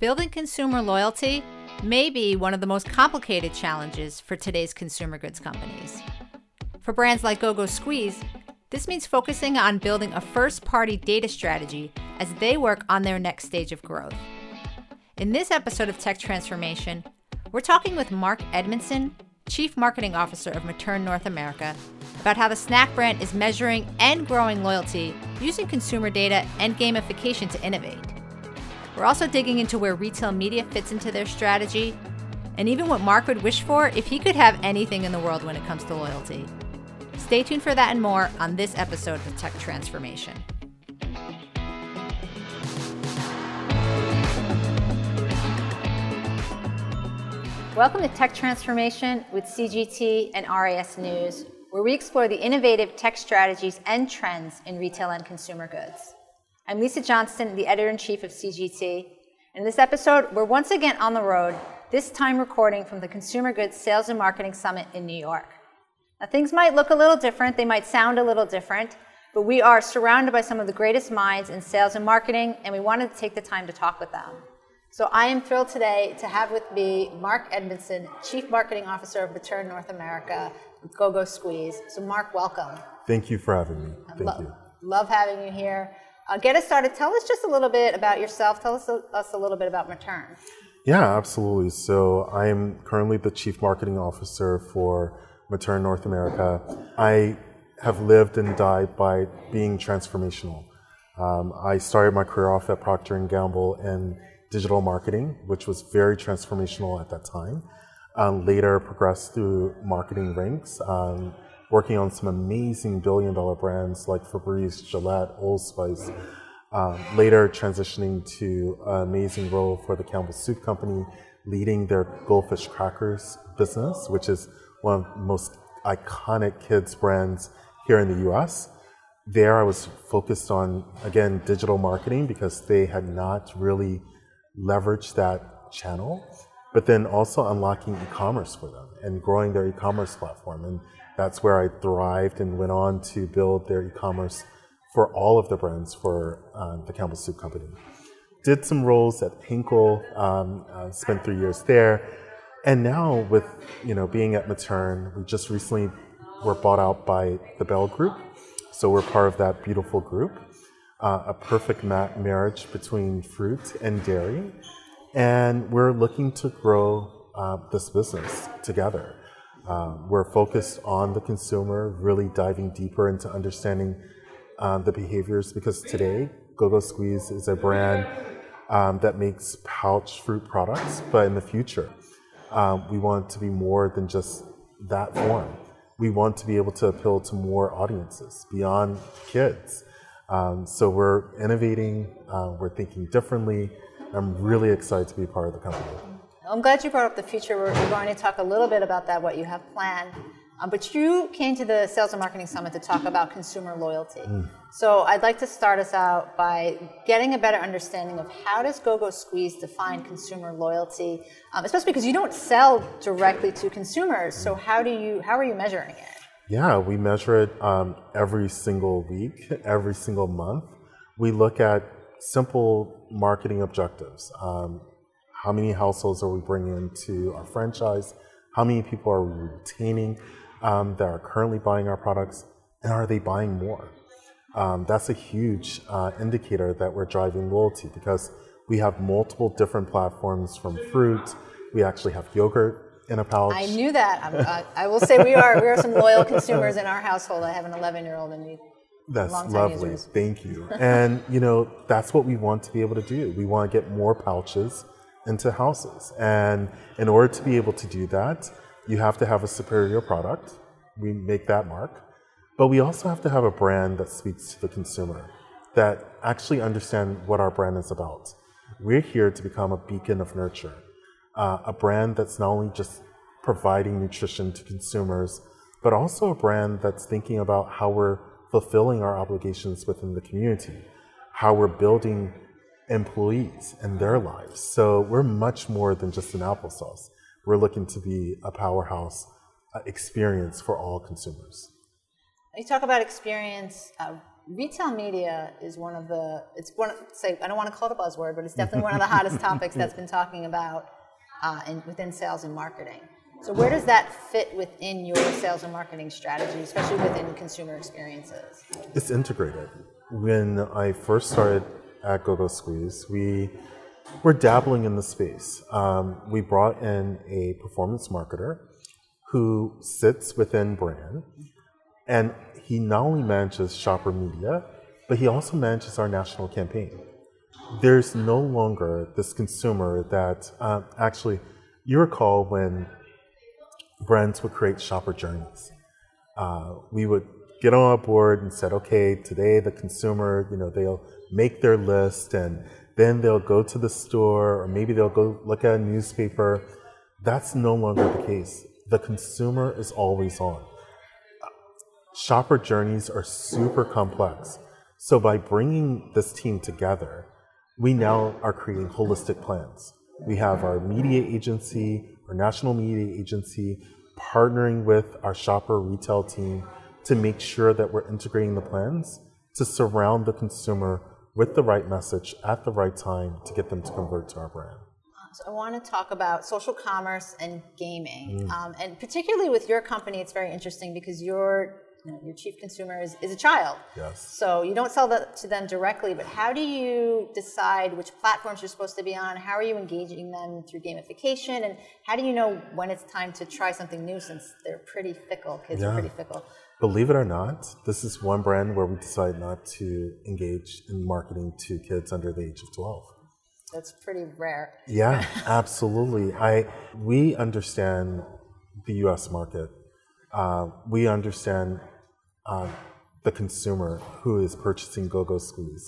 Building consumer loyalty may be one of the most complicated challenges for today's consumer goods companies. For brands like GoGo squeeZ, this means focusing on building a first party data strategy as they work on their next stage of growth. In this episode of Tech Transformation, we're talking with Mark Edmonson, Chief Marketing Officer of Materne North America, about how the snack brand is measuring and growing loyalty using consumer data and gamification to innovate. We're also digging into where retail media fits into their strategy and even what Mark would wish for if he could have anything in the world when it comes to loyalty. Stay tuned for that and more on this episode of Tech Transformation. Welcome to Tech Transformation with CGT and RIS News, where we explore the innovative tech strategies and trends in retail and consumer goods. I'm Lisa Johnston, the editor in chief of CGT. In this episode, we're once again on the road, this time recording from the Consumer Goods Sales and Marketing Summit in New York. Now, things might look a little different, they might sound a little different, but we are surrounded by some of the greatest minds in sales and marketing, and we wanted to take the time to talk with them. So I am thrilled today to have with me Mark Edmonson, Chief Marketing Officer of Materne North America, GoGo squeeZ. So Mark, welcome. Thank you for having me. Thank Lo- you. Love having you here. Uh, get us started. Tell us just a little bit about yourself. Tell us a, us a little bit about Materne. Yeah, absolutely. So I am currently the Chief Marketing Officer for Materne North America. I have lived and died by being transformational. Um, I started my career off at Procter & Gamble in digital marketing, which was very transformational at that time. Um, later progressed through marketing ranks, um, working on some amazing billion dollar brands like Febreze, Gillette, Old Spice. Um, later transitioning to an amazing role for the Campbell Soup Company, leading their Goldfish Crackers business, which is one of the most iconic kids brands here in the US. There I was focused on, again, digital marketing because they had not really leveraged that channel, but then also unlocking e-commerce for them and growing their e-commerce platform. And that's where I thrived and went on to build their e-commerce for all of the brands for uh, the Campbell Soup Company. Did some roles at Henkel, um, uh, spent three years there, and now with you know being at Materne, we just recently were bought out by the Bel Group, so we're part of that beautiful group uh, a perfect ma- marriage between fruit and dairy. And we're looking to grow uh, this business together. Um, we're focused on the consumer, really diving deeper into understanding um, the behaviors because today, GoGo squeeZ is a brand um, that makes pouch fruit products, but in the future, um, we want to be more than just that form. We want to be able to appeal to more audiences beyond kids. Um, so we're innovating, uh, we're thinking differently. I'm really excited to be part of the company. I'm glad you brought up the future. We're, we're going to talk a little bit about that, what you have planned. Um, but you came to the Sales and Marketing Summit to talk about consumer loyalty. Mm. So I'd like to start us out by getting a better understanding of how does GoGo squeeZ define consumer loyalty, um, especially because you don't sell directly to consumers. So how do you how are you measuring it? Yeah, we measure it um, every single week, every single month. We look at simple marketing objectives. How many households are we bringing into our franchise? How many people are we retaining um, that are currently buying our products? And are they buying more? Um, that's a huge uh, indicator that we're driving loyalty because we have multiple different platforms from fruit. We actually have yogurt in a pouch. I knew that. Uh, I will say we are we are some loyal consumers in our household. I have an 11 year old and we. That's lovely. Users. Thank you. and you know that's what we want to be able to do. We want to get more pouches into houses, and in order to be able to do that, you have to have a superior product. We make that mark, but we also have to have a brand that speaks to the consumer, that actually understand what our brand is about. We're here to become a beacon of nurture uh, a brand that's not only just providing nutrition to consumers, but also a brand that's thinking about how we're fulfilling our obligations within the community, how we're building employees and their lives. So we're much more than just an applesauce. We're looking to be a powerhouse uh, experience for all consumers. You talk about experience. Uh, retail media is one of the it's one say I don't want to call it a buzzword, but it's definitely one of the hottest topics that's been talking about uh, in, within sales and marketing. So where does that fit within your sales and marketing strategy, especially within consumer experiences? It's integrated. When I first started at GoGo squeeZ, we were dabbling in the space. Um, we brought in a performance marketer who sits within brand, and he not only manages shopper media, but he also manages our national campaign. There's no longer this consumer that uh, actually, you recall when brands would create shopper journeys. Uh, we would get on a board and said, okay, today the consumer, you know, they'll make their list and then they'll go to the store or maybe they'll go look at a newspaper. That's no longer the case. The consumer is always on. Shopper journeys are super complex. So by bringing this team together, we now are creating holistic plans. We have our media agency, our national media agency, partnering with our shopper retail team to make sure that we're integrating the plans to surround the consumer with the right message at the right time to get them to convert to our brand. So I want to talk about social commerce and gaming, mm. um, and particularly with your company, it's very interesting because you're you know, your chief consumer is, is a child. Yes. So you don't sell that to them directly, but how do you decide which platforms you're supposed to be on? How are you engaging them through gamification? And how do you know when it's time to try something new since they're pretty fickle? Kids yeah. are pretty fickle. Believe it or not, this is one brand where we decide not to engage in marketing to kids under the age of 12. That's pretty rare. Yeah, absolutely. I we understand the U.S. market uh, we understand uh, the consumer who is purchasing GoGo squeeZ.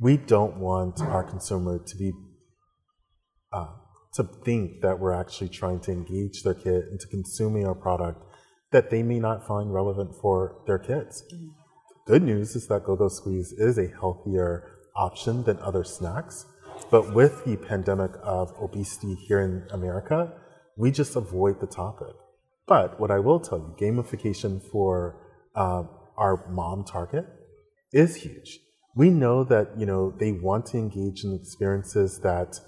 We don't want our consumer to be uh, to think that we're actually trying to engage their kid into consuming our product that they may not find relevant for their kids. Mm-hmm. Good news is that GoGo squeeZ is a healthier option than other snacks. But with the pandemic of obesity here in America, we just avoid the topic. But what I will tell you, gamification for uh, our mom target is huge. We know that you know they want to engage in experiences that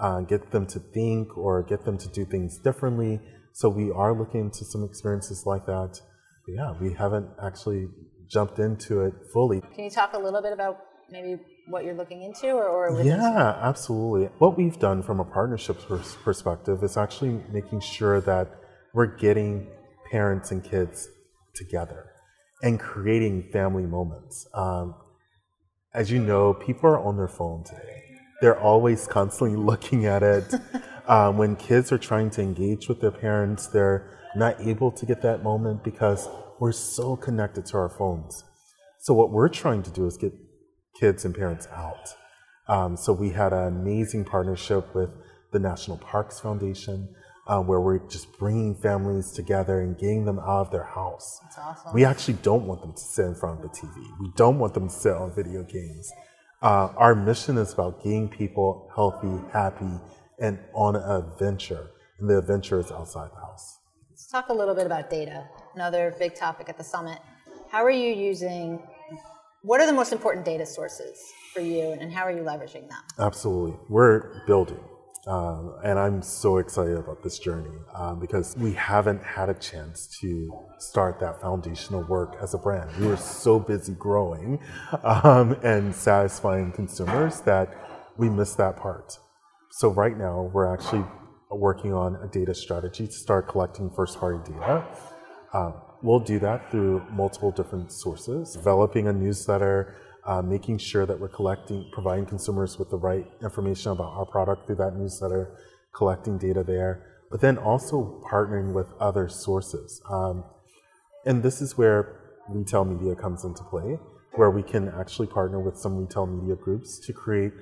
uh, get them to think or get them to do things differently. So we are looking into some experiences like that. But yeah, we haven't actually jumped into it fully. Can you talk a little bit about maybe what you're looking into or, or yeah absolutely what we've done from a partnership pers- perspective is actually making sure that we're getting parents and kids together and creating family moments. Um, as you know, people are on their phone today. They're always constantly looking at it. Um, when kids are trying to engage with their parents, they're not able to get that moment because we're so connected to our phones. So, what we're trying to do is get kids and parents out. Um, so, we had an amazing partnership with the National Parks Foundation uh, where we're just bringing families together and getting them out of their house. That's awesome. We actually don't want them to sit in front of the TV. We don't want them to sit on video games. Uh, our mission is about getting people healthy, happy, and on an adventure. And the adventure is outside the house. Let's talk a little bit about data, another big topic at the summit. How are you using, what are the most important data sources for you, and how are you leveraging them? Absolutely. We're building. Um, and I'm so excited about this journey um, because we haven't had a chance to start that foundational work as a brand. We were so busy growing um, and satisfying consumers that we missed that part. So, right now, we're actually working on a data strategy to start collecting first party data. Um, we'll do that through multiple different sources, developing a newsletter uh, making sure that we're collecting, providing consumers with the right information about our product through that newsletter, collecting data there, but then also partnering with other sources. Um, and this is where retail media comes into play, where we can actually partner with some retail media groups to create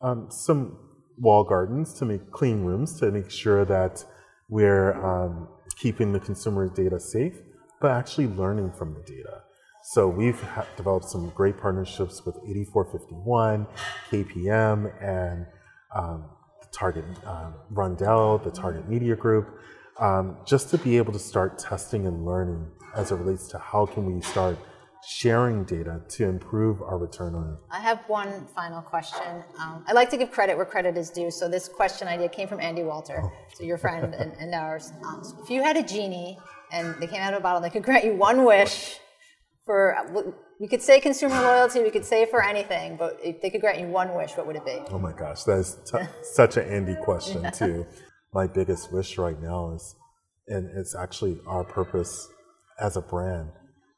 um, some wall gardens to make clean rooms to make sure that we're um, keeping the consumer data safe, but actually learning from the data. So we've developed some great partnerships with 8451, KPM, and um, the Target um, Roundel, the Target Media Group, um, just to be able to start testing and learning as it relates to how can we start sharing data to improve our return on it. I have one final question. Um, I like to give credit where credit is due. So this question idea came from Andy Walter, oh. so your friend and, and ours. Um, so if you had a genie and they came out of a bottle, they could grant you one wish for we could say consumer loyalty, we could say for anything, but if they could grant you one wish, what would it be? Oh my gosh, that is t- such an Andy question yeah. too. My biggest wish right now is, and it's actually our purpose as a brand,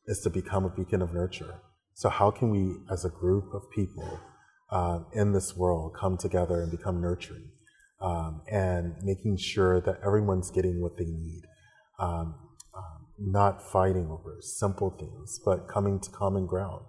is to become a beacon of nurture. So how can we, as a group of people uh, in this world, come together and become nurturing, um, and making sure that everyone's getting what they need. Um, not fighting over simple things, but coming to common ground.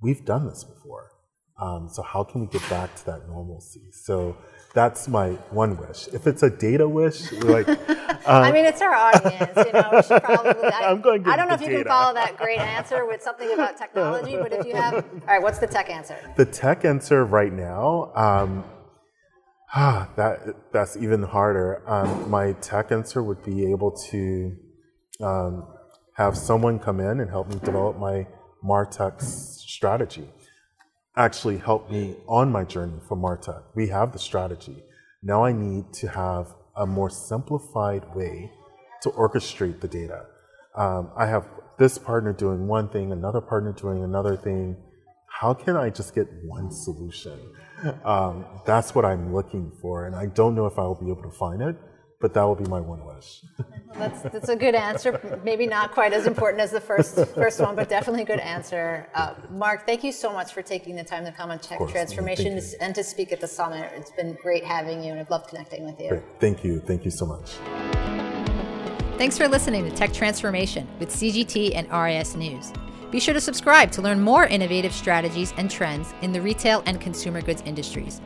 We've done this before. Um, so how can we get back to that normalcy? So that's my one wish. If it's a data wish, like um, I mean, it's our audience. You know, we should probably. I, am going. I don't know if you data. can follow that great answer with something about technology, but if you have, all right, what's the tech answer? The tech answer right now. Um, ah, that that's even harder. Um, my tech answer would be able to um, have someone come in and help me develop my Martech strategy. Actually, helped me on my journey for Martech. We have the strategy. Now I need to have a more simplified way to orchestrate the data. Um, I have this partner doing one thing, another partner doing another thing. How can I just get one solution? Um, that's what I'm looking for, and I don't know if I will be able to find it but that will be my one wish. that's, that's a good answer. Maybe not quite as important as the first first one, but definitely a good answer. Uh, Mark, thank you so much for taking the time to come on Tech Transformation and to speak at the summit. It's been great having you, and I've loved connecting with you. Great. Thank you. Thank you so much. Thanks for listening to Tech Transformation with CGT and RIS News. Be sure to subscribe to learn more innovative strategies and trends in the retail and consumer goods industries.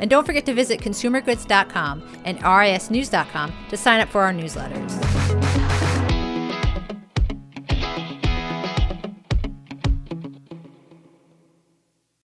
And don't forget to visit consumergoods.com and risnews.com to sign up for our newsletters.